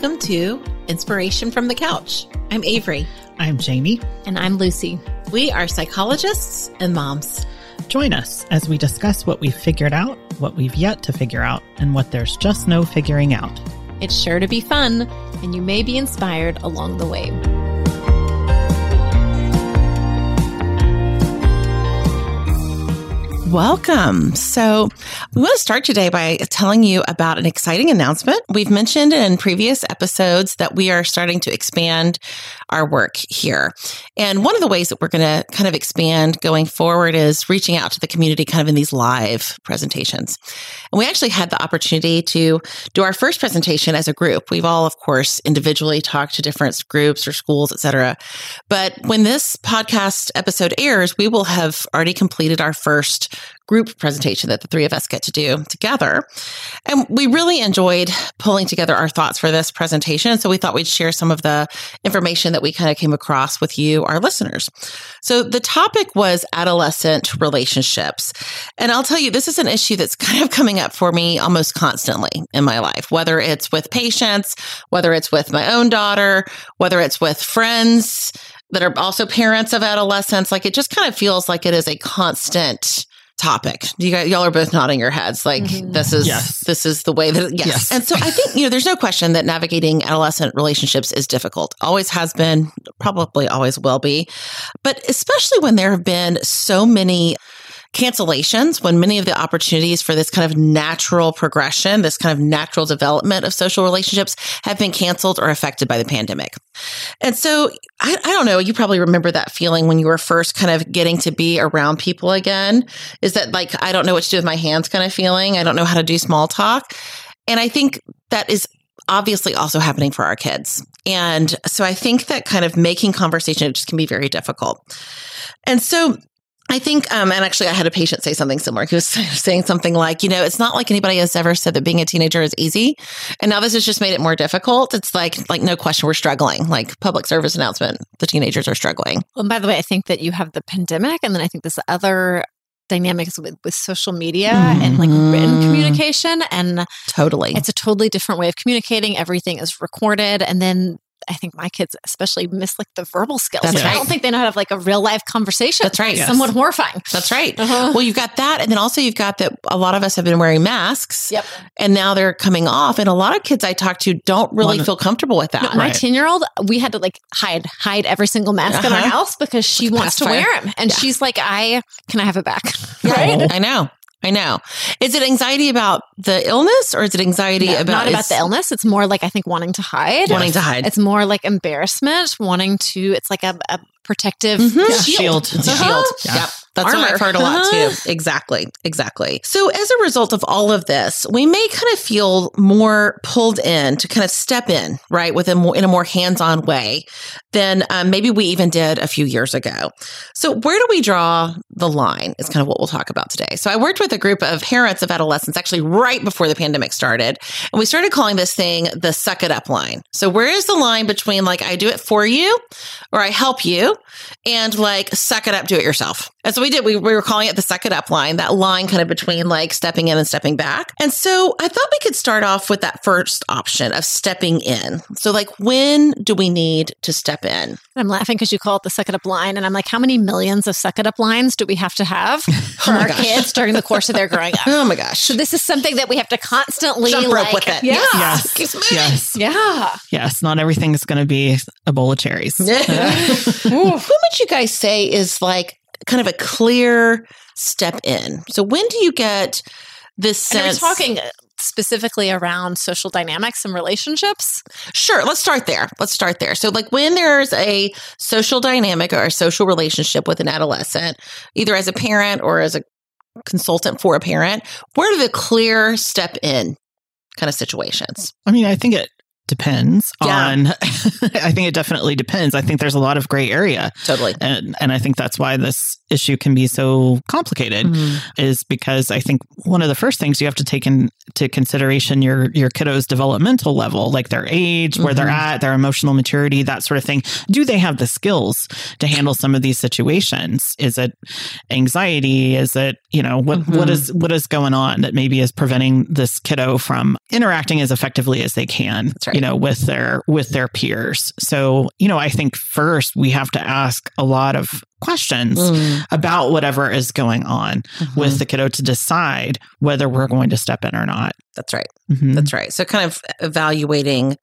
Welcome to Inspiration from the Couch. I'm Avery. I'm Jamie. And I'm Lucy. We are psychologists and moms. Join us as we discuss what we've figured out, what we've yet to figure out, and what there's just no figuring out. It's sure to be fun, and you may be inspired along the way. Welcome. So, we want to start today by telling you about an exciting announcement. We've mentioned in previous episodes that we are starting to expand our work here. And one of the ways that we're going to kind of expand going forward is reaching out to the community kind of in these live presentations. And we actually had the opportunity to do our first presentation as a group. We've all, of course, individually talked to different groups or schools, et cetera. But when this podcast episode airs, we will have already completed our first group presentation that the three of us get to do together. And we really enjoyed pulling together our thoughts for this presentation. So we thought we'd share some of the information that we kind of came across with you, our listeners. So the topic was adolescent relationships. And I'll tell you, this is an issue that's kind of coming up for me almost constantly in my life, whether it's with patients, whether it's with my own daughter, whether it's with friends that are also parents of adolescents. Like it just kind of feels like it is a constant topic. You guys, y'all are both nodding your heads like mm-hmm. this is yes. this is the way that yes. yes. And so I think you know there's no question that navigating adolescent relationships is difficult. Always has been, probably always will be. But especially when there have been so many cancellations when many of the opportunities for this kind of natural progression, this kind of natural development of social relationships have been canceled or affected by the pandemic. And so I, I, don't know, you probably remember that feeling when you were first kind of getting to be around people again. Is that like, I don't know what to do with my hands kind of feeling? I don't know how to do small talk. And I think that is obviously also happening for our kids. And so I think that kind of making conversation just can be very difficult. And so I think, um, and actually, I had a patient say something similar. He was saying something like, you know, it's not like anybody has ever said that being a teenager is easy, and now this has just made it more difficult. It's like, like no question, we're struggling. Like public service announcement, the teenagers are struggling. Well, and by the way, I think that you have the pandemic, and then I think this other dynamics with, with social media mm-hmm. and like written mm-hmm. communication and totally it's a totally different way of communicating everything is recorded and then I think my kids especially miss like the verbal skills. That's right. I don't think they know how to have like a real life conversation. That's right. Yes. Somewhat horrifying. That's right. Uh-huh. Well, you've got that. And then also you've got that a lot of us have been wearing masks. Yep. And now they're coming off. And a lot of kids I talk to don't really One, feel comfortable with that. No, my 10 year old, we had to like hide, hide every single mask uh-huh. in our uh-huh. house because she wants to wear them. And yeah. she's like, I, can I have it back? right. I know. I know. Is it anxiety about the illness or is it anxiety no, about not about the illness? It's more like I think wanting to hide. Wanting to hide. It's more like embarrassment, wanting to it's like a, a protective mm-hmm. yeah. shield. shield. It's a shield. Yeah. Yep. That's Armor. what I've heard a lot too. Exactly. Exactly. So as a result of all of this, we may kind of feel more pulled in to kind of step in, right, with a more, in a more hands-on way than um, maybe we even did a few years ago. So where do we draw the line is kind of what we'll talk about today. So I worked with a group of parents of adolescents actually right before the pandemic started. And we started calling this thing the suck it up line. So where is the line between like I do it for you or I help you and like suck it up, do it yourself? And so we did. We, we were calling it the suck it up line, that line kind of between like stepping in and stepping back. And so I thought we could start off with that first option of stepping in. So, like, when do we need to step in? I'm laughing because you call it the suck it up line. And I'm like, how many millions of suck it up lines do we have to have oh for oh our gosh. kids during the course of their growing up? oh my gosh. So, this is something that we have to constantly jump rope like, with it. Yeah. Yes. Yes. Yeah. Yes. Not everything is going to be a bowl of cherries. Who would you guys say is like kind of a clear step in. So when do you get this sense? And are talking specifically around social dynamics and relationships? Sure. Let's start there. Let's start there. So, like when there's a social dynamic or a social relationship with an adolescent, either as a parent or as a consultant for a parent, where are the clear step in kind of situations? I mean, I think it depends yeah. on I think it definitely depends. I think there's a lot of gray area. Totally. And and I think that's why this issue can be so complicated mm-hmm. is because I think one of the first things you have to take into consideration your your kiddo's developmental level, like their age, mm-hmm. where they're mm-hmm. at, their emotional maturity, that sort of thing. Do they have the skills to handle some of these situations? Is it anxiety? Is it, you know, what, mm-hmm. what is what is going on that maybe is preventing this kiddo from interacting as effectively as they can? That's right you know, with their with their peers. So, you know, I think first we have to ask a lot of questions mm. about whatever is going on mm-hmm. with the kiddo to decide whether we're going to step in or not. That's right. Mm-hmm. That's right. So kind of evaluating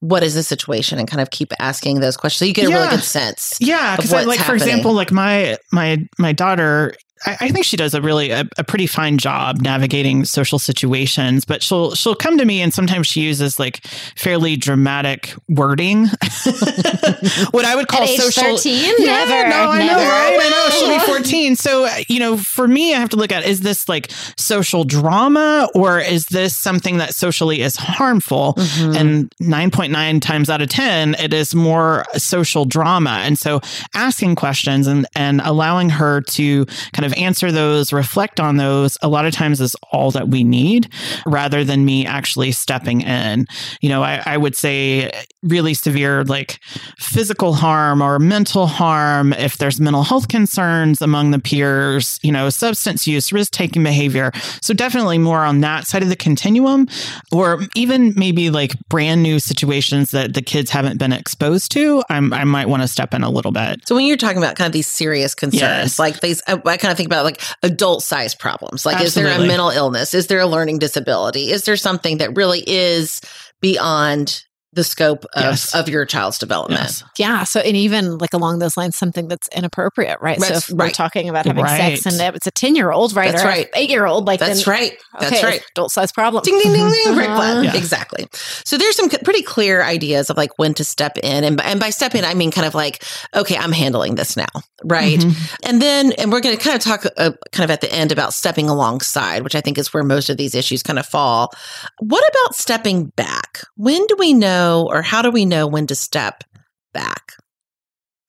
what is the situation and kind of keep asking those questions so you get a yeah. really good sense. Yeah, because like happening. for example, like my my my daughter I, I think she does a really a, a, pretty fine job navigating social situations, but she'll she'll come to me and sometimes she uses like fairly dramatic wording. what I would call social. 13? Yeah, never, no, I never. know, right? I know. She'll be 14. So, you know, for me, I have to look at is this like social drama or is this something that socially is harmful? Mm-hmm. And 9.9 times out of 10, it is more social drama. And so asking questions and, and allowing her to kind of of answer those, reflect on those, a lot of times is all that we need rather than me actually stepping in. You know, I, I would say really severe like physical harm or mental harm, if there's mental health concerns among the peers, you know, substance use, risk taking behavior. So definitely more on that side of the continuum, or even maybe like brand new situations that the kids haven't been exposed to. I'm, i might want to step in a little bit. So when you're talking about kind of these serious concerns, yes. like these, uh, I, I kind of think about like adult size problems. Like, Absolutely. is there a mental illness? Is there a learning disability? Is there something that really is beyond the scope of, yes. of your child's development. Yes. Yeah. So, and even like along those lines, something that's inappropriate, right? That's so, if right. we're talking about having right. sex and it's a 10 year old, right? That's right. Eight year old, like, that's then, right. That's okay, right. Adult size problem. Ding, ding, ding, ding. Uh-huh. Yeah. Exactly. So, there's some pretty clear ideas of like when to step in. And, and by step in, I mean kind of like, okay, I'm handling this now. Right. Mm-hmm. And then, and we're going to kind of talk uh, kind of at the end about stepping alongside, which I think is where most of these issues kind of fall. What about stepping back? When do we know or how do we know when to step back?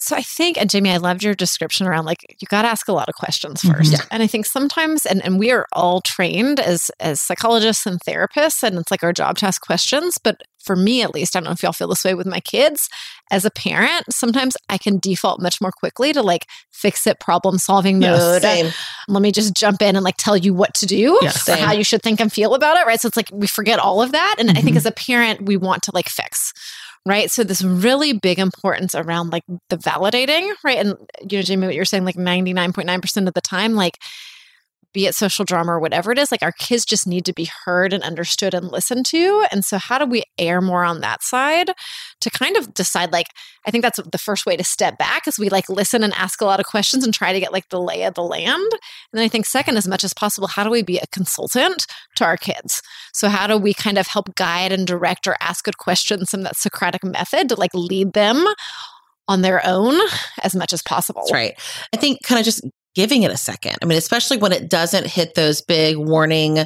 So I think, and Jamie, I loved your description around like you got to ask a lot of questions 1st mm-hmm. And I think sometimes, and, and we are all trained as as psychologists and therapists, and it's like our job to ask questions. But for me, at least, I don't know if y'all feel this way with my kids. As a parent, sometimes I can default much more quickly to like fix it, problem solving mode. Yes, Let me just jump in and like tell you what to do, yes, how you should think and feel about it, right? So it's like we forget all of that, and mm-hmm. I think mm-hmm. as a parent, we want to like fix right? So this really big importance around like the validating, right? And you know, Jamie, what you're saying, like 99.9% of the time, like be it social drama or whatever it is, like our kids just need to be heard and understood and listened to. And so, how do we err more on that side to kind of decide? Like, I think that's the first way to step back is we like listen and ask a lot of questions and try to get like the lay of the land. And then I think, second, as much as possible, how do we be a consultant to our kids? So, how do we kind of help guide and direct or ask good questions in that Socratic method to like lead them on their own as much as possible. That's right. I think kind of just giving it a second. I mean, especially when it doesn't hit those big warning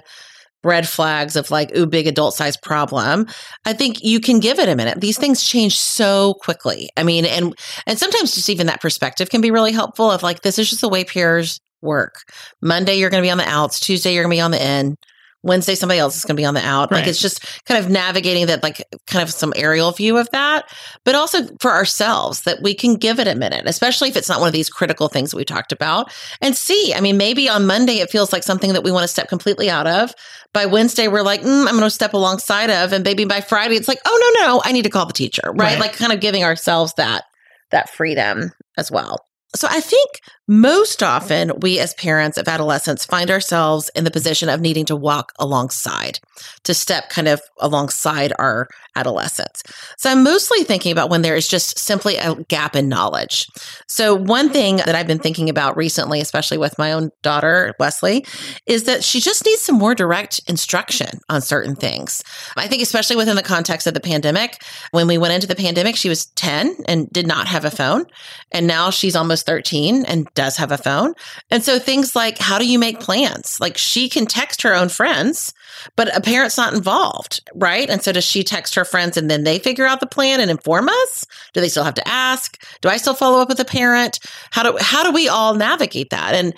red flags of like, ooh, big adult size problem. I think you can give it a minute. These things change so quickly. I mean, and and sometimes just even that perspective can be really helpful of like, this is just the way peers work. Monday you're gonna be on the outs, Tuesday you're gonna be on the in. Wednesday somebody else is going to be on the out. Right. Like it's just kind of navigating that, like kind of some aerial view of that, but also for ourselves that we can give it a minute, especially if it's not one of these critical things that we talked about and see. I mean, maybe on Monday it feels like something that we want to step completely out of. By Wednesday, we're like, mm, I'm going to step alongside of, and maybe by Friday it's like, oh no, no, I need to call the teacher, right? right? Like kind of giving ourselves that that freedom as well. So I think most often we as parents of adolescents find ourselves in the position of needing to walk alongside, to step kind of alongside our adolescents. So I'm mostly thinking about when there is just simply a gap in knowledge. So one thing that I've been thinking about recently, especially with my own daughter, Wesley, is that she just needs some more direct instruction on certain things. I think especially within the context of the pandemic, when we went into the pandemic, she was 10 and did not have a phone. And now she's almost 13 and does have a phone. And so things like how do you make plans? Like she can text her own friends, but a parent's not involved, right? And so does she text her friends and then they figure out the plan and inform us? Do they still have to ask? Do I still follow up with a parent? How do how do we all navigate that? And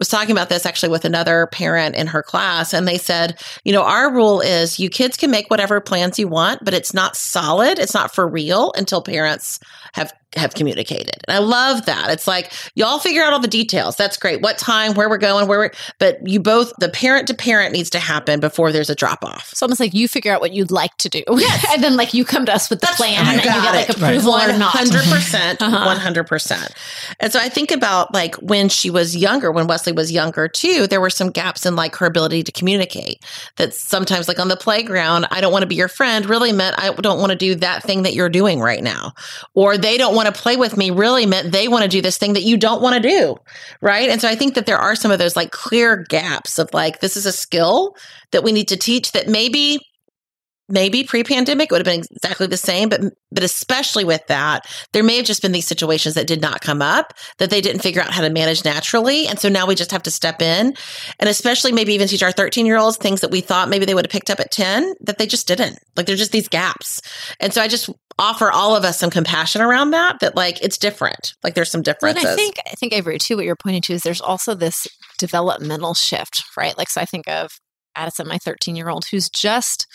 was talking about this actually with another parent in her class and they said, you know, our rule is you kids can make whatever plans you want, but it's not solid, it's not for real until parents have have communicated. And I love that. It's like y'all figure out all the details. That's great. What time, where we're going, where we're, but you both, the parent to parent needs to happen before there's a drop off. It's almost like you figure out what you'd like to do. Yes. and then like you come to us with the That's, plan and you get like approval right. or not. 100%. uh-huh. 100%. And so I think about like when she was younger, when Wesley was younger too, there were some gaps in like her ability to communicate that sometimes like on the playground, I don't want to be your friend really meant I don't want to do that thing that you're doing right now. Or they don't want to play with me really meant they want to do this thing that you don't want to do. Right. And so I think that there are some of those like clear gaps of like, this is a skill that we need to teach that maybe maybe pre-pandemic it would have been exactly the same but but especially with that there may have just been these situations that did not come up that they didn't figure out how to manage naturally and so now we just have to step in. And especially maybe even teach our 13 year olds things that we thought maybe they would have picked up at 10 that they just didn't. Like there's just these gaps. And so i just offer all of us some compassion around that that like it's different. Like there's some differences and i think i think avery too what you're pointing to is there's also this developmental shift right? Like so i think of addison my 13 year old who's just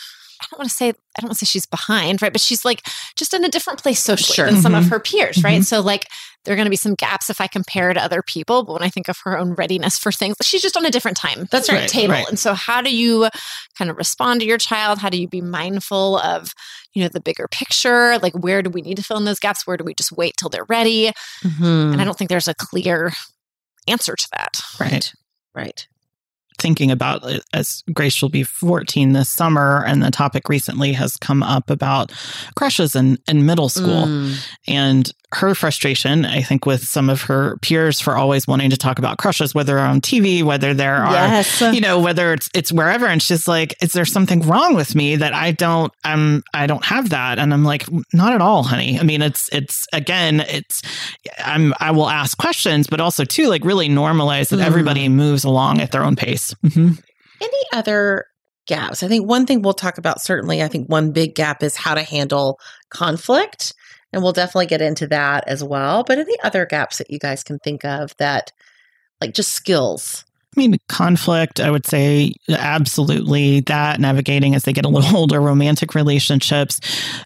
I don't want to say I don't want to say she's behind, right? But she's like just in a different place socially sure. than some mm-hmm. of her peers, right? Mm-hmm. So like there are going to be some gaps if I compare to other people, but when I think of her own readiness for things, she's just on a different time. That's right. Table. Right. And so how do you kind of respond to your child? How do you be mindful of, you know, the bigger picture? Like where do we need to fill in those gaps? Where do we just wait till they're ready? Mm-hmm. And I don't think there's a clear answer to that. Right. Right thinking about as Grace will be 14 this summer, and the topic recently has come up about crushes in, in middle school. Mm. And her frustration, I think, with some of her peers for always wanting to talk about crushes, whether on TV, whether there are, yes. you know, whether it's it's wherever. And she's like, "Is there something wrong with me that I don't, I'm, I don't have that?" And I'm like, "Not at all, honey. I mean, it's, it's again, it's, I'm, I will ask questions, but also too, like, really normalize that mm. everybody moves along at their own pace." Mm-hmm. Any other gaps? I think one thing we'll talk about certainly. I think one big gap is how to handle conflict and we'll definitely get into that as well. But any other gaps that you guys can think of that, like just skills I mean, conflict, I would say absolutely that navigating as they get a little older, romantic relationships.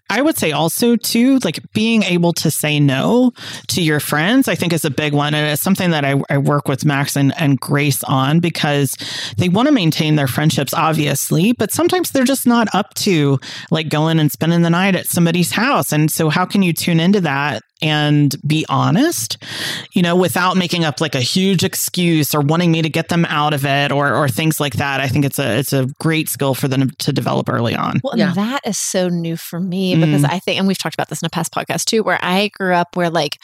I would say also, too, like being able to say no to your friends, I think is a big one. And it's something that I, I work with Max and, and Grace on because they want to maintain their friendships, obviously, but sometimes they're just not up to like going and spending the night at somebody's house. And so, how can you tune into that and be honest, you know, without making up like a huge excuse or wanting me to get them out of it or or things like that. I think it's a it's a great skill for them to develop early on. Well, yeah. that is so new for me because mm. I think and we've talked about this in a past podcast too, where I grew up where like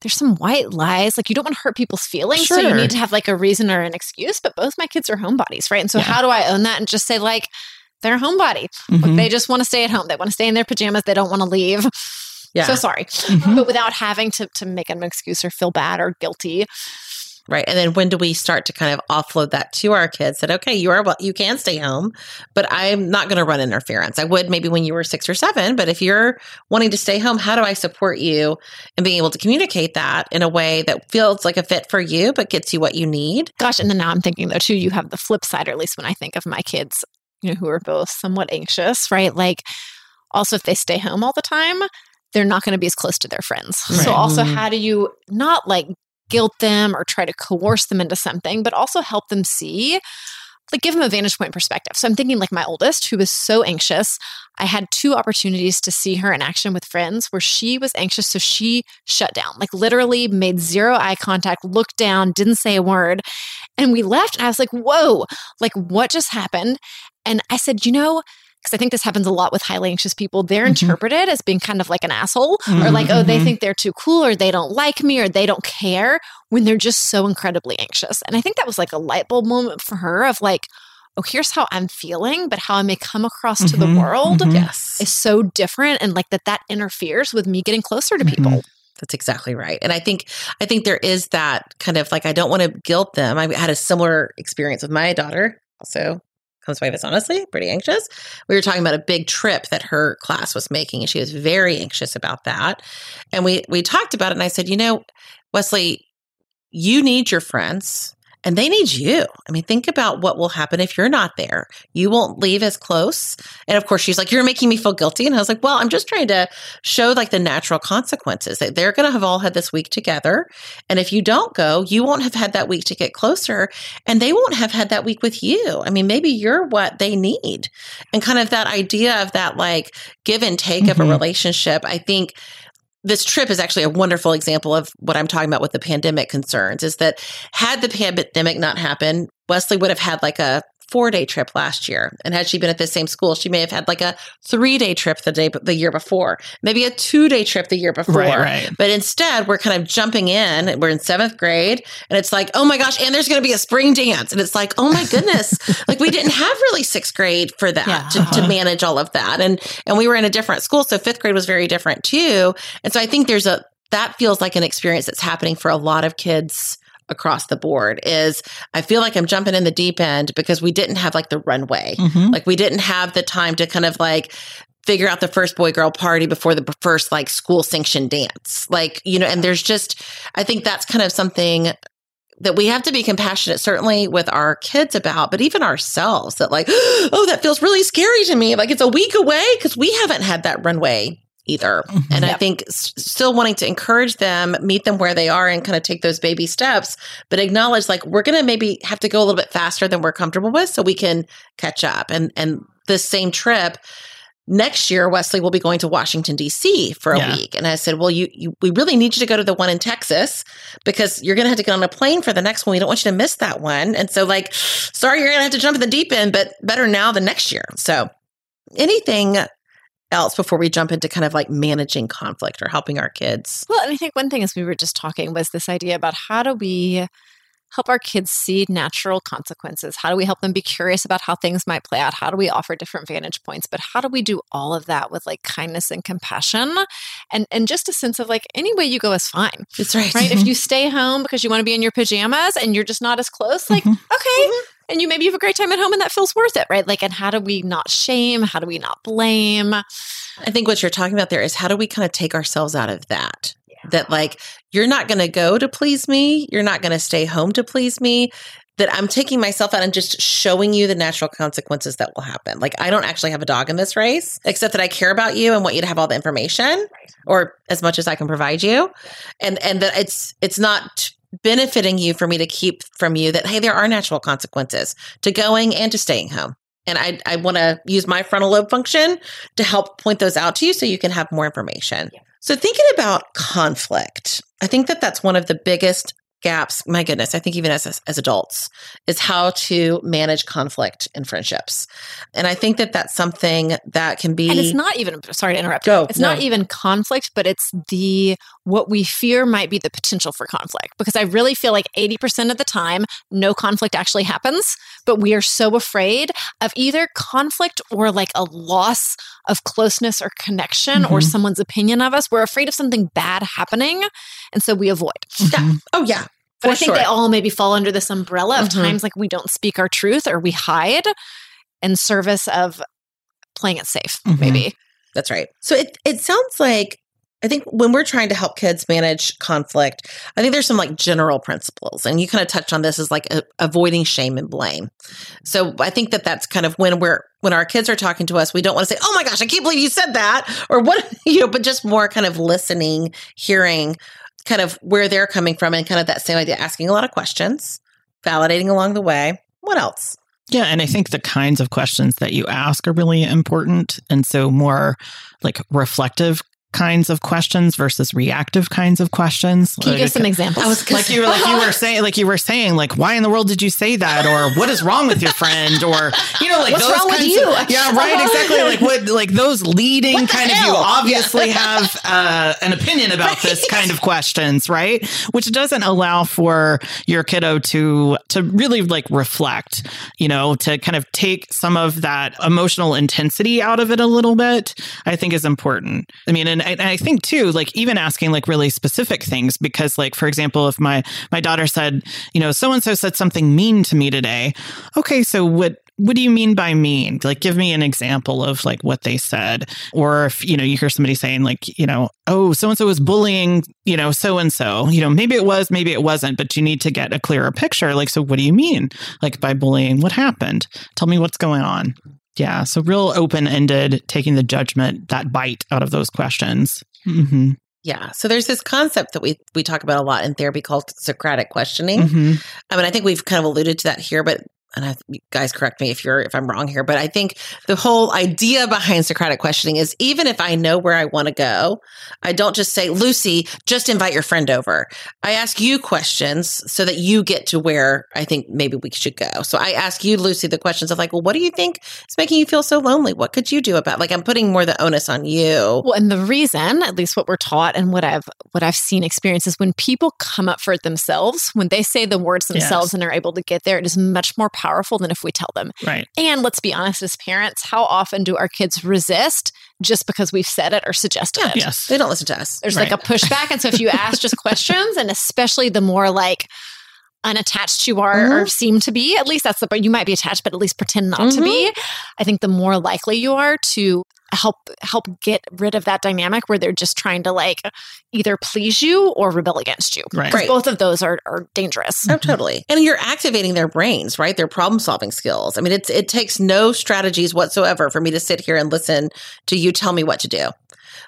there's some white lies. Like you don't want to hurt people's feelings. Sure. So you need to have like a reason or an excuse. But both my kids are homebodies, right? And so yeah. how do I own that and just say, like, they're a homebody. Mm-hmm. Like, they just want to stay at home. They want to stay in their pajamas. They don't want to leave. Yeah. So sorry. Mm-hmm. But without having to to make an excuse or feel bad or guilty. Right. And then when do we start to kind of offload that to our kids that, okay, you are, well, you can stay home, but I'm not going to run interference. I would maybe when you were six or seven, but if you're wanting to stay home, how do I support you and being able to communicate that in a way that feels like a fit for you, but gets you what you need? Gosh. And then now I'm thinking though, too, you have the flip side, or at least when I think of my kids, you know, who are both somewhat anxious, right? Like, also, if they stay home all the time, they're not going to be as close to their friends. Right. So, also, mm-hmm. how do you not like guilt them or try to coerce them into something, but also help them see, like give them a vantage point perspective. So, I'm thinking like my oldest, who was so anxious. I had two opportunities to see her in action with friends where she was anxious. So, she shut down, like literally made zero eye contact, looked down, didn't say a word. And we left. And I was like, whoa, like what just happened? And I said, you know, because I think this happens a lot with highly anxious people. They're mm-hmm. interpreted as being kind of like an asshole mm-hmm. or like, oh, they mm-hmm. think they're too cool or they don't like me or they don't care when they're just so incredibly anxious. And I think that was like a light bulb moment for her of like, oh, here's how I'm feeling, but how I may come across to mm-hmm. the world mm-hmm. yes. is so different. And like that, that interferes with me getting closer to mm-hmm. people. That's exactly right. And I think I think there is that kind of like I don't want to guilt them. I had a similar experience with my daughter also comes by this honestly, pretty anxious. We were talking about a big trip that her class was making, and she was very anxious about that. And we we talked about it, and I said, you know, Wesley, you need your friends and they need you. I mean, think about what will happen if you're not there. You won't leave as close. And of course, she's like, You're making me feel guilty. And I was like, Well, I'm just trying to show like the natural consequences that they're going to have all had this week together. And if you don't go, you won't have had that week to get closer and they won't have had that week with you. I mean, maybe you're what they need. And kind of that idea of that like give and take mm-hmm. of a mm-hmm. relationship, I think this trip is actually a wonderful example of what I'm talking about with the pandemic concerns is that had the pandemic not happened, Wesley would have had like a four day trip last year. And had she been at the same school, she may have had like a three day trip the day the year before, maybe a two day trip the year before. Right, right. But instead, we're kind of jumping in. We're in seventh grade, and it's like, oh my gosh, and there's going to be a spring dance, and it's like, oh my goodness, like we didn't have really sixth grade for that yeah. to, to uh-huh. manage all of that, and and we were in a different school, so fifth grade was very different too. And so I think there's a that feels like an experience that's happening for a lot of kids across the board is I feel like I'm jumping in the deep end because we didn't have like the runway. Mm-hmm. Like we didn't have the time to kind of like figure out the first boy girl party before the first like school sanctioned dance. Like, you know, and there's just I think that's kind of something that we have to be compassionate certainly with our kids about but even ourselves that like oh that feels really scary to me like it's a week away because we haven't had that runway either. Mm-hmm. And yep. I think s- still wanting to encourage them, meet them where they are and kind of take those baby steps, but acknowledge like we're going to maybe have to go a little bit faster than we're comfortable with so we can catch up. And and this same trip next year Wesley will be going to Washington D.C. for a yeah. week, and I said, "Well, you, you, we really need you to go to the one in Texas because you're going to have to get on a plane for the next one. We don't want you to miss that one." And so, like, sorry, you're going to have to jump in the deep end, but better now than next year. So, anything else before we jump into kind of like managing conflict or helping our kids? Well, and I think one thing as we were just talking was this idea about how do we help our kids see natural consequences? How do we help them be curious about how things might play out? How do we offer different vantage points? But how do we do all of that with like kindness and compassion and and just a sense of like any way you go is fine. That's right. Right. if you stay home because you want to be in your pajamas and you're just not as close, like, mm-hmm. okay. Mm-hmm and you maybe have a great time at home and that feels worth it, right? Like, and how do we not shame? How do we not blame? I think what you're talking about there is how do we kind of take ourselves out of that? Yeah. That, like, you're not going to go to please me. You're not going to stay home to please me. That I'm taking myself out and just showing you the natural consequences that will happen. Like, I don't actually have a dog in this race, except that I care about you and want you to have all the information or as much as I can provide you. And, and that it's, it's not benefiting you for me to keep from you that, hey, there are natural consequences to going and to staying home. And I, I want to use my frontal lobe function to help point those out to you so you can have more information. Yeah. So, thinking about conflict, I think that that's one of the biggest gaps my goodness i think even as as adults is how to manage conflict in friendships and i think that that's something that can be and it's not even sorry to interrupt Go, it's no. not even conflict but it's the what we fear might be the potential for conflict because i really feel like 80% of the time no conflict actually happens but we are so afraid of either conflict or like a loss of closeness or connection mm-hmm. or someone's opinion of us we're afraid of something bad happening and so we avoid mm-hmm. oh yeah but I think sure. they all maybe fall under this umbrella of mm-hmm. times like we don't speak our truth or we hide in service of playing it safe, mm-hmm. maybe. That's right. So it it sounds like I think when we're trying to help kids manage conflict, I think there's some like general principles, and you kind of touched on this as like a, avoiding shame and blame. So I think that that's kind of when we're when our kids are talking to us, we don't want to say, "Oh my gosh, I can't believe you said that," or what you know, but just more kind of listening, hearing kind of where they're coming from and kind of that same idea, asking a lot of questions, validating along the way. What else? Yeah, and I think the kinds of questions that you ask are really important. And so more like reflective kinds of questions versus reactive kinds of questions. Can you give some examples? I was like you were like you were saying like you were saying like why in the world did you say that or what is wrong with your friend or you know like what's wrong with you? Of, yeah, right, exactly. Like what like those leading kind hell? of you obviously yeah. have uh, an opinion about right. this kind of questions, right? Which doesn't allow for your kiddo to to really like reflect, you know, to kind of take some of that emotional intensity out of it a little bit. I think is important. I mean, and and I think too, like even asking like really specific things, because like for example, if my my daughter said, you know, so and so said something mean to me today, okay, so what what do you mean by mean? Like, give me an example of like what they said. Or if, you know, you hear somebody saying, like, you know, oh, so and so was bullying, you know, so and so, you know, maybe it was, maybe it wasn't, but you need to get a clearer picture. Like, so what do you mean? Like, by bullying, what happened? Tell me what's going on. Yeah. So, real open ended, taking the judgment, that bite out of those questions. Mm-hmm. Yeah. So there's this concept that we we talk about a lot in therapy called Socratic questioning. Mm-hmm. I mean, I think we've kind of alluded to that here, but and I, guys correct me if you're if I'm wrong here, but I think the whole idea behind Socratic questioning is even if I know where I want to go, I don't just say, Lucy, just invite your friend over. I ask you questions so that you get to where I think maybe we should go. So I ask you, Lucy, the questions of like, well, what do you think is making you feel so lonely? What could you do about? Like, I'm putting more the onus on you. Well, and the reason, at least what we're taught and what I've what I've seen experience is when people come up for it themselves, when they say the words themselves yes. and are able to get there, it is much more powerful powerful than if we tell them. Right. And let's be honest, as parents, how often do our kids resist just because we've said it or suggested yeah, it? Yes. They don't listen to us. There's right. like a pushback. And so if you ask just questions, and especially the more like, unattached you are mm-hmm. or seem to be at least that's the part you might be attached but at least pretend not mm-hmm. to be mm-hmm. i think the more likely you are to help help get rid of that dynamic where they're just trying to like either please you or rebel against you. Right. right. Both of those are, are dangerous. Oh, totally. And you're activating their brains, right? Their problem solving skills. I mean, it's it takes no strategies whatsoever for me to sit here and listen to you tell me what to do.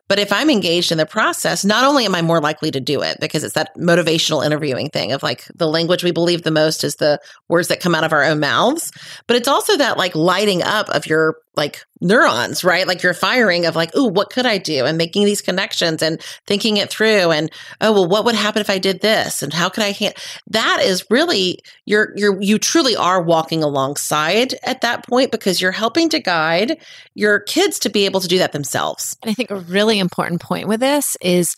But if I'm engaged in the process, not only am I more likely to do it because it's that motivational interviewing thing of like the language we believe the most is the words that come out of our own mouths, but it's also that like lighting up of your like neurons, right? Like you're firing of like, oh, what could I do? And making these connections and thinking it through. And oh, well, what would happen if I did this? And how could I hand that is really you're you're you truly are walking alongside at that point because you're helping to guide your kids to be able to do that themselves. And I think a really important point with this is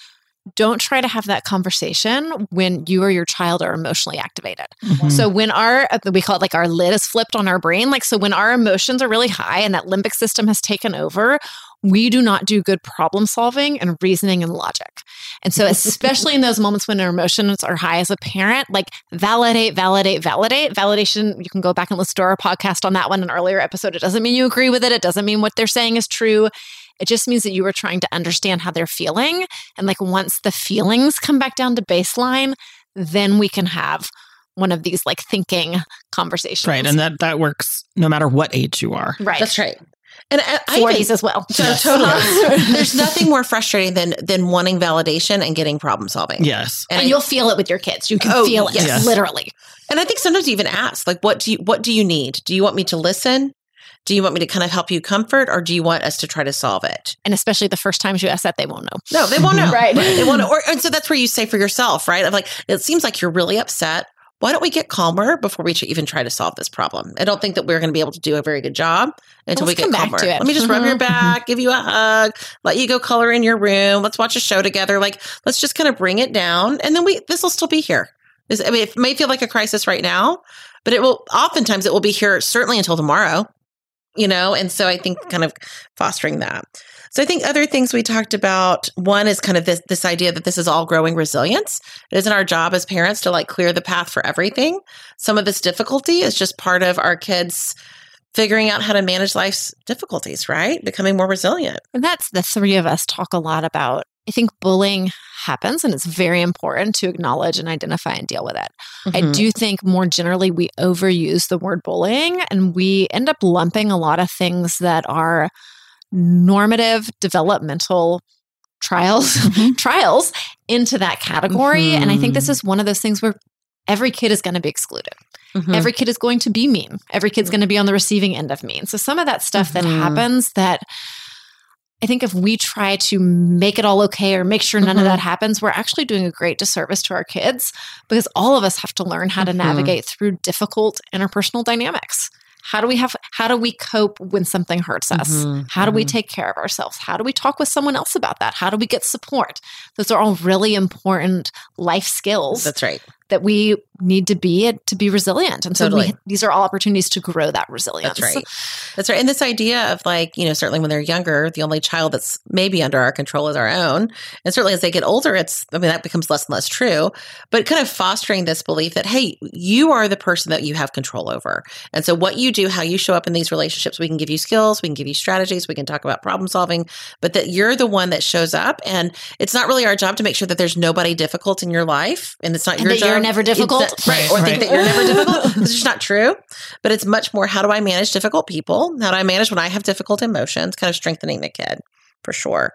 don't try to have that conversation when you or your child are emotionally activated. Mm-hmm. So when our we call it like our lid is flipped on our brain, like so when our emotions are really high and that limbic system has taken over, we do not do good problem solving and reasoning and logic. And so especially in those moments when our emotions are high as a parent, like validate, validate, validate. Validation, you can go back and listen to our podcast on that one, an earlier episode. It doesn't mean you agree with it. It doesn't mean what they're saying is true. It just means that you were trying to understand how they're feeling. And like once the feelings come back down to baseline, then we can have one of these like thinking conversations. Right. And that that works no matter what age you are. Right. That's right. And forties as well. So yes. totally. There's nothing more frustrating than than wanting validation and getting problem solving. Yes. And, and you'll feel it with your kids. You can oh, feel it yes. literally. And I think sometimes you even ask, like, what do you what do you need? Do you want me to listen? Do you want me to kind of help you comfort or do you want us to try to solve it? And especially the first times you ask that, they won't know. No, they won't know. right. They won't know. Or, and so that's where you say for yourself, right? I'm like, it seems like you're really upset. Why don't we get calmer before we even try to solve this problem? I don't think that we're going to be able to do a very good job until we get calmer. Let me just rub your mm-hmm. Mm-hmm. back, give you a hug, let you go color in your room. Let's watch a show together. Like, let's just kind of bring it down. And then we, this will still be here. I mean, it may feel like a crisis right now, but it will, oftentimes it will be here certainly until tomorrow you know? And so I think hmm. kind of fostering that. So I think other things we talked about, one is kind of this this idea that this is all growing resilience. It isn't our job as parents to like clear the path for everything. Some of this difficulty is just part of our kids figuring out how to manage life's difficulties, right? Becoming more resilient. And that's the three of us talk a lot about. I think bullying happens and it's very important to acknowledge and identify and deal with it. Mm-hmm. I do think more generally we overuse the word bullying and we end up lumping a lot of things that are normative developmental trials mm-hmm. trials into that category mm-hmm. and I think this mm-hmm. is one of those things where every kid is going to be excluded. Mm-hmm. Every kid is going to be mean. Every kid's going to be on the receiving end of mean. So some of that stuff that happens that I think if we try to make it all okay or make sure none mm-hmm. of that happens, we're actually doing a great disservice to our kids because all of us have to learn how to mm-hmm. navigate through difficult interpersonal dynamics. How do we have how do we cope when something hurts us? Mm-hmm. How do we mm-hmm. take care of ourselves? How do we talk with someone else about that? How do we get support? Those are all really important life skills. That's right that we need to be to be resilient. And so totally. we, these are all opportunities to grow that resilience. That's right. That's right. And this idea of like, you know, certainly when they're younger, the only child that's maybe under our control is our own. And certainly as they get older, it's, I mean, that becomes less and less true, but kind of fostering this belief that, hey, you are the person that you have control over. And so what you do, how you show up in these relationships, we can give you skills, we can give you strategies, we can talk about problem solving, but that you're the one that shows up. And it's not really our job to make sure that there's nobody difficult in your life. And it's not and your job. You're never difficult. right. Or right. think that you're never difficult. It's just not true. But it's much more how do I manage difficult people? How do I manage when I have difficult emotions? Kind of strengthening the kid for sure.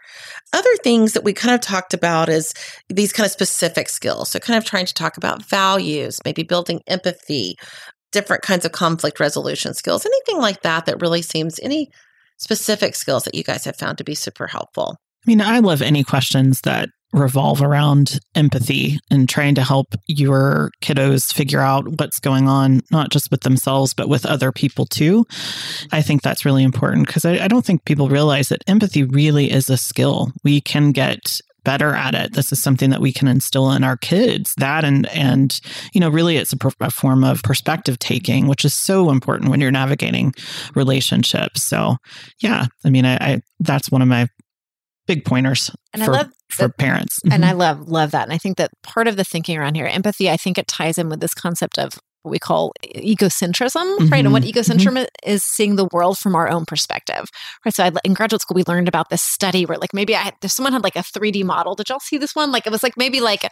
Other things that we kind of talked about is these kind of specific skills. So, kind of trying to talk about values, maybe building empathy, different kinds of conflict resolution skills, anything like that that really seems any specific skills that you guys have found to be super helpful. I mean, I love any questions that revolve around empathy and trying to help your kiddos figure out what's going on, not just with themselves, but with other people too. I think that's really important because I, I, don't think people realize that empathy really is a skill. We can get better at it. This is something that we can instill in our kids. That and and you know, really, it's a, a form of perspective taking, which is so important when you're navigating relationships. So, yeah, I mean, I, I that's one of my big pointers and for, I love for parents. And mm-hmm. I love love that. And I think that part of the thinking around here, empathy, I think it ties in with this concept of what we call egocentrism, mm-hmm. right? And what mm-hmm. egocentrism mm-hmm. is seeing the world from our own perspective, right? So I, in graduate school, we learned about this study where, like, maybe I if someone had like a 3D model. Did y'all see this one? Like, it was like maybe like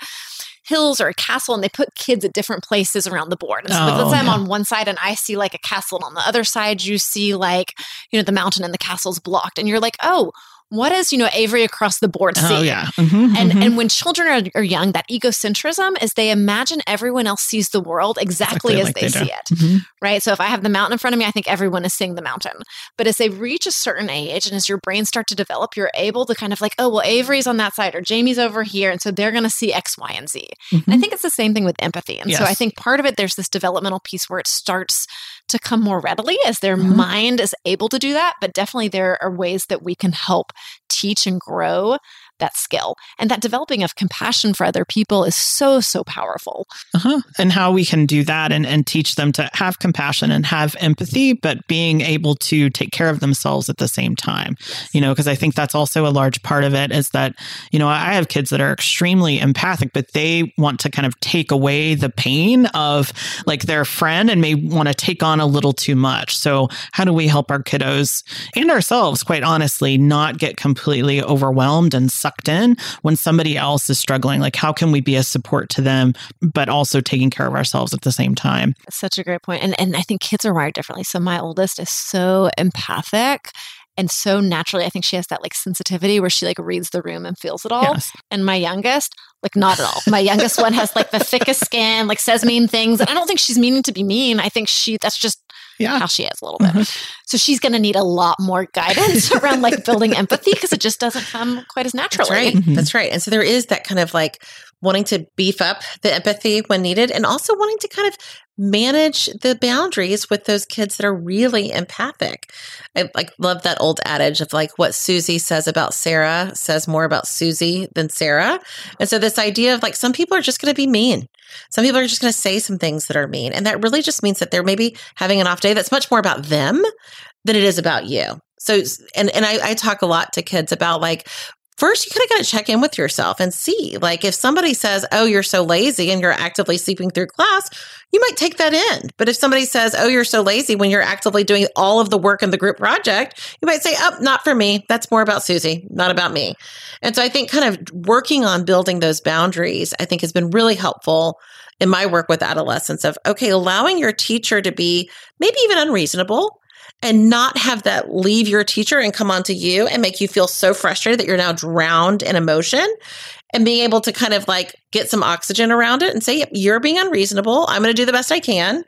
hills or a castle and they put kids at different places around the board. And so oh, like, let's say yeah. I'm on one side and I see like a castle and on the other side you see like, you know, the mountain and the castle's blocked. And you're like, oh, what does you know Avery across the board see? Oh yeah, mm-hmm, and mm-hmm. and when children are, are, young, that egocentrism is they imagine everyone else sees the world exactly, exactly as like they, they see it, mm-hmm. right? So if I have the mountain in front of me, I think everyone is seeing the mountain. But as they reach a certain age, and as your brain start to develop, you're able to kind of like, oh well, Avery's on that side or Jamie's over here, and so they're going to see X, Y, and Z. And I mm-hmm. think it's the same thing with empathy. And yes. so I think part of it there's this developmental piece where it starts to come more readily as their mm-hmm. mind is able to do that. But definitely there are ways that we can help teach and grow that skill. And that developing of compassion for other people is so, so powerful. Uh-huh. And how we can do that and, and teach them to have compassion and have empathy, but being able to take care of themselves at the same time. You know, because I think that's also a large part of it is that, you know, I have kids that are extremely empathic, but they want to kind of take away the pain of like their friend and may want to take on a little too much. So, how do we help our kiddos and ourselves, quite honestly, not get completely overwhelmed and sucked in when somebody else is struggling? Like, how can we be a support to them, but also taking care of ourselves at the same time? Such a great point. And, and I think kids are wired differently. So, my oldest is so empathic and so naturally i think she has that like sensitivity where she like reads the room and feels it all yes. and my youngest like not at all my youngest one has like the thickest skin like says mean things and i don't think she's meaning to be mean i think she that's just yeah. how she is a little bit. Mm-hmm. So she's going to need a lot more guidance around like building empathy because it just doesn't come quite as naturally. That's right. Mm-hmm. That's right. And so there is that kind of like wanting to beef up the empathy when needed and also wanting to kind of manage the boundaries with those kids that are really empathic. I like love that old adage of like what Susie says about Sarah says more about Susie than Sarah. And so this idea of like some people are just going to be mean. Some people are just going to say some things that are mean. And that really just means that they're maybe having an off day that's much more about them than it is about you. So, and, and I, I talk a lot to kids about like, first you kind of got to check in with yourself and see like if somebody says oh you're so lazy and you're actively sleeping through class you might take that in. But if somebody says oh you're so lazy when you're actively doing all of the work in the group project you might say oh not for me. That's more about susie not about me. And so i think kind of working on building those boundaries i think has been really helpful in my work with adolescents of okay allowing your teacher to be maybe even unreasonable and not have that leave your teacher and come onto you and make you feel so frustrated that you're now drowned in emotion and being able to kind of like get some oxygen around it and say, yep, you're being unreasonable. I'm going to do the best I can.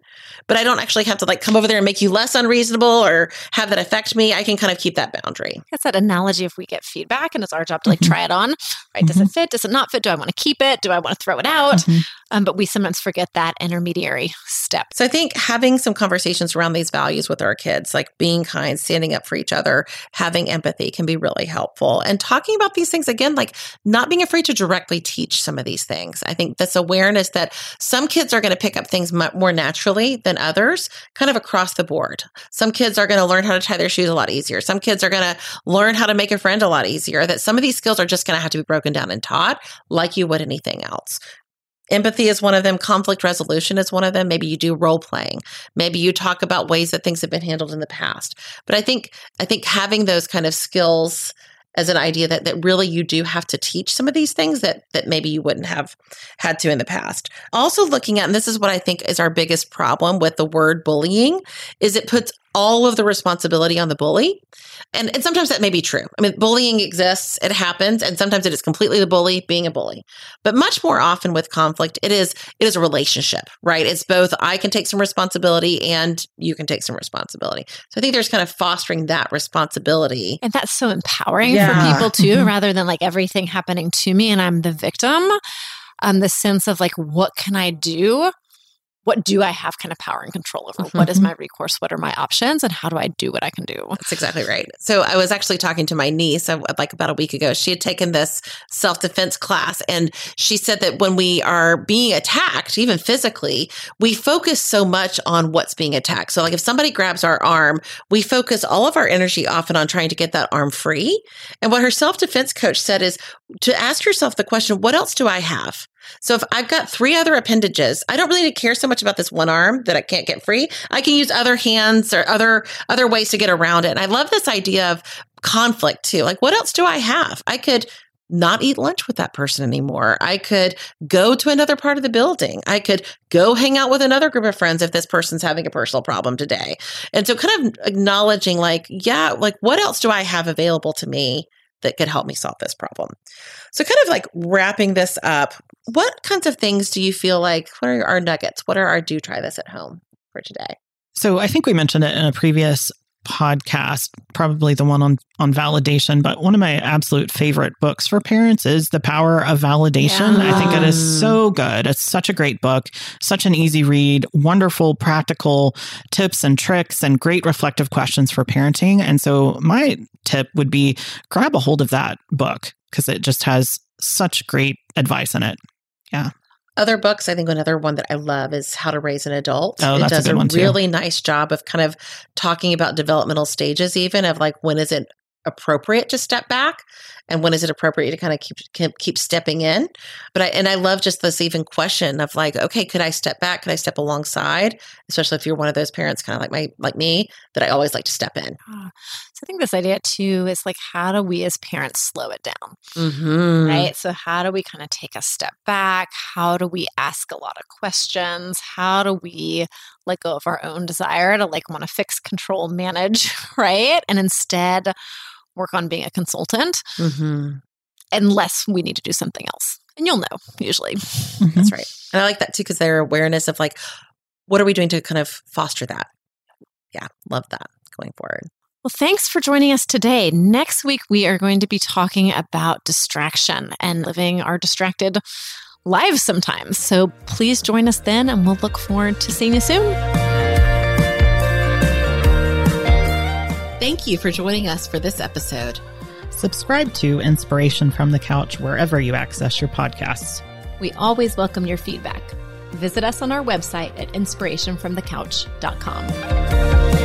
But I don't actually have to like come over there and make you less unreasonable or have that affect me. I can kind of keep that boundary. That's that analogy if we get feedback and it's our job to like mm-hmm. try it on, right? Mm-hmm. Does it mm-hmm. fit? Does it not fit? Do I want to keep it? Do I want to throw it out? Mm-hmm. Um, but we sometimes forget that intermediary step. So I think having some conversations around these values with our kids, like being kind, standing up for each other, having empathy can be really helpful. And talking about these things again, like not being afraid to directly teach some of these things. I think this awareness that some kids are going to pick up things more naturally than others, kind of across the board. Some kids are going to learn how to tie their shoes a lot easier. Some kids are going to learn how to make a friend a lot easier. That some of these skills are just going to have to be broken down and taught like you would anything else. Empathy is one of them. Conflict resolution is one of them. Maybe you do role playing. Maybe you talk about ways that things have been handled in the past. But I think I think having those kind of skills as an idea that that really you do have to teach some of these things that that maybe you wouldn't have had to in the past. Also looking at and this is what I think is our biggest problem with the word bullying is it puts all of the responsibility on the bully. And, and sometimes that may be true. I mean, bullying exists, it happens, and sometimes it is completely the bully being a bully. But much more often with conflict, it is it is a relationship, right? It's both I can take some responsibility and you can take some responsibility. So I think there's kind of fostering that responsibility. And that's so empowering yeah. for people too, mm-hmm. rather than like everything happening to me and I'm the victim. Um, the sense of like, what can I do what do I have kind of power and control over? Mm-hmm. What is my recourse? What are my options? And how do I do what I can do? That's exactly right. So I was actually talking to my niece uh, like about a week ago. She had taken this self defense class and she said that when we are being attacked, even physically, we focus so much on what's being attacked. So like if somebody grabs our arm, we focus all of our energy often on trying to get that arm free. And what her self defense coach said is to ask yourself the question, what else do I have? So if I've got three other appendages, I don't really care so much about this one arm that I can't get free. I can use other hands or other other ways to get around it. And I love this idea of conflict too. Like what else do I have? I could not eat lunch with that person anymore. I could go to another part of the building. I could go hang out with another group of friends if this person's having a personal problem today. And so kind of acknowledging like, yeah, like what else do I have available to me that could help me solve this problem. So, kind of like wrapping this up, what kinds of things do you feel like? What are our nuggets? What are our do try this at home for today? So, I think we mentioned it in a previous podcast, probably the one on on validation, but one of my absolute favorite books for parents is The Power of Validation. Yeah. I think it is so good. It's such a great book, such an easy read, wonderful practical tips and tricks and great reflective questions for parenting. And so my tip would be grab a hold of that book because it just has such great advice in it. Yeah. Other books, I think another one that I love is How to Raise an Adult. Oh, it does a, a really nice job of kind of talking about developmental stages, even of like when is it appropriate to step back and when is it appropriate to kind of keep keep stepping in? But i and i love just this even question of like okay could i step back? Could i step alongside? Especially if you're one of those parents kind of like my like me that i always like to step in. Ah, so i think this idea too is like how do we as parents slow it down? Mm-hmm. right? So how do we kind of take a step back? How do we ask a lot of questions? How do we let go of our own desire to like want to fix control manage right? And instead work on being a consultant mm-hmm. unless we need to do something else. And you'll know usually. Mm-hmm. That's right. And I like that too because their awareness of like, what are we doing to kind of foster that? Yeah, love that going forward. Well, thanks for joining us today. Next week, we are going to be talking about distraction and living our distracted lives sometimes. So please join us then, and we'll look forward to seeing you soon. Thank you for joining us for this episode. Subscribe to Inspiration from the Couch wherever you access your podcasts. We always welcome your feedback. Visit us on our website at inspirationfromthecouch.com.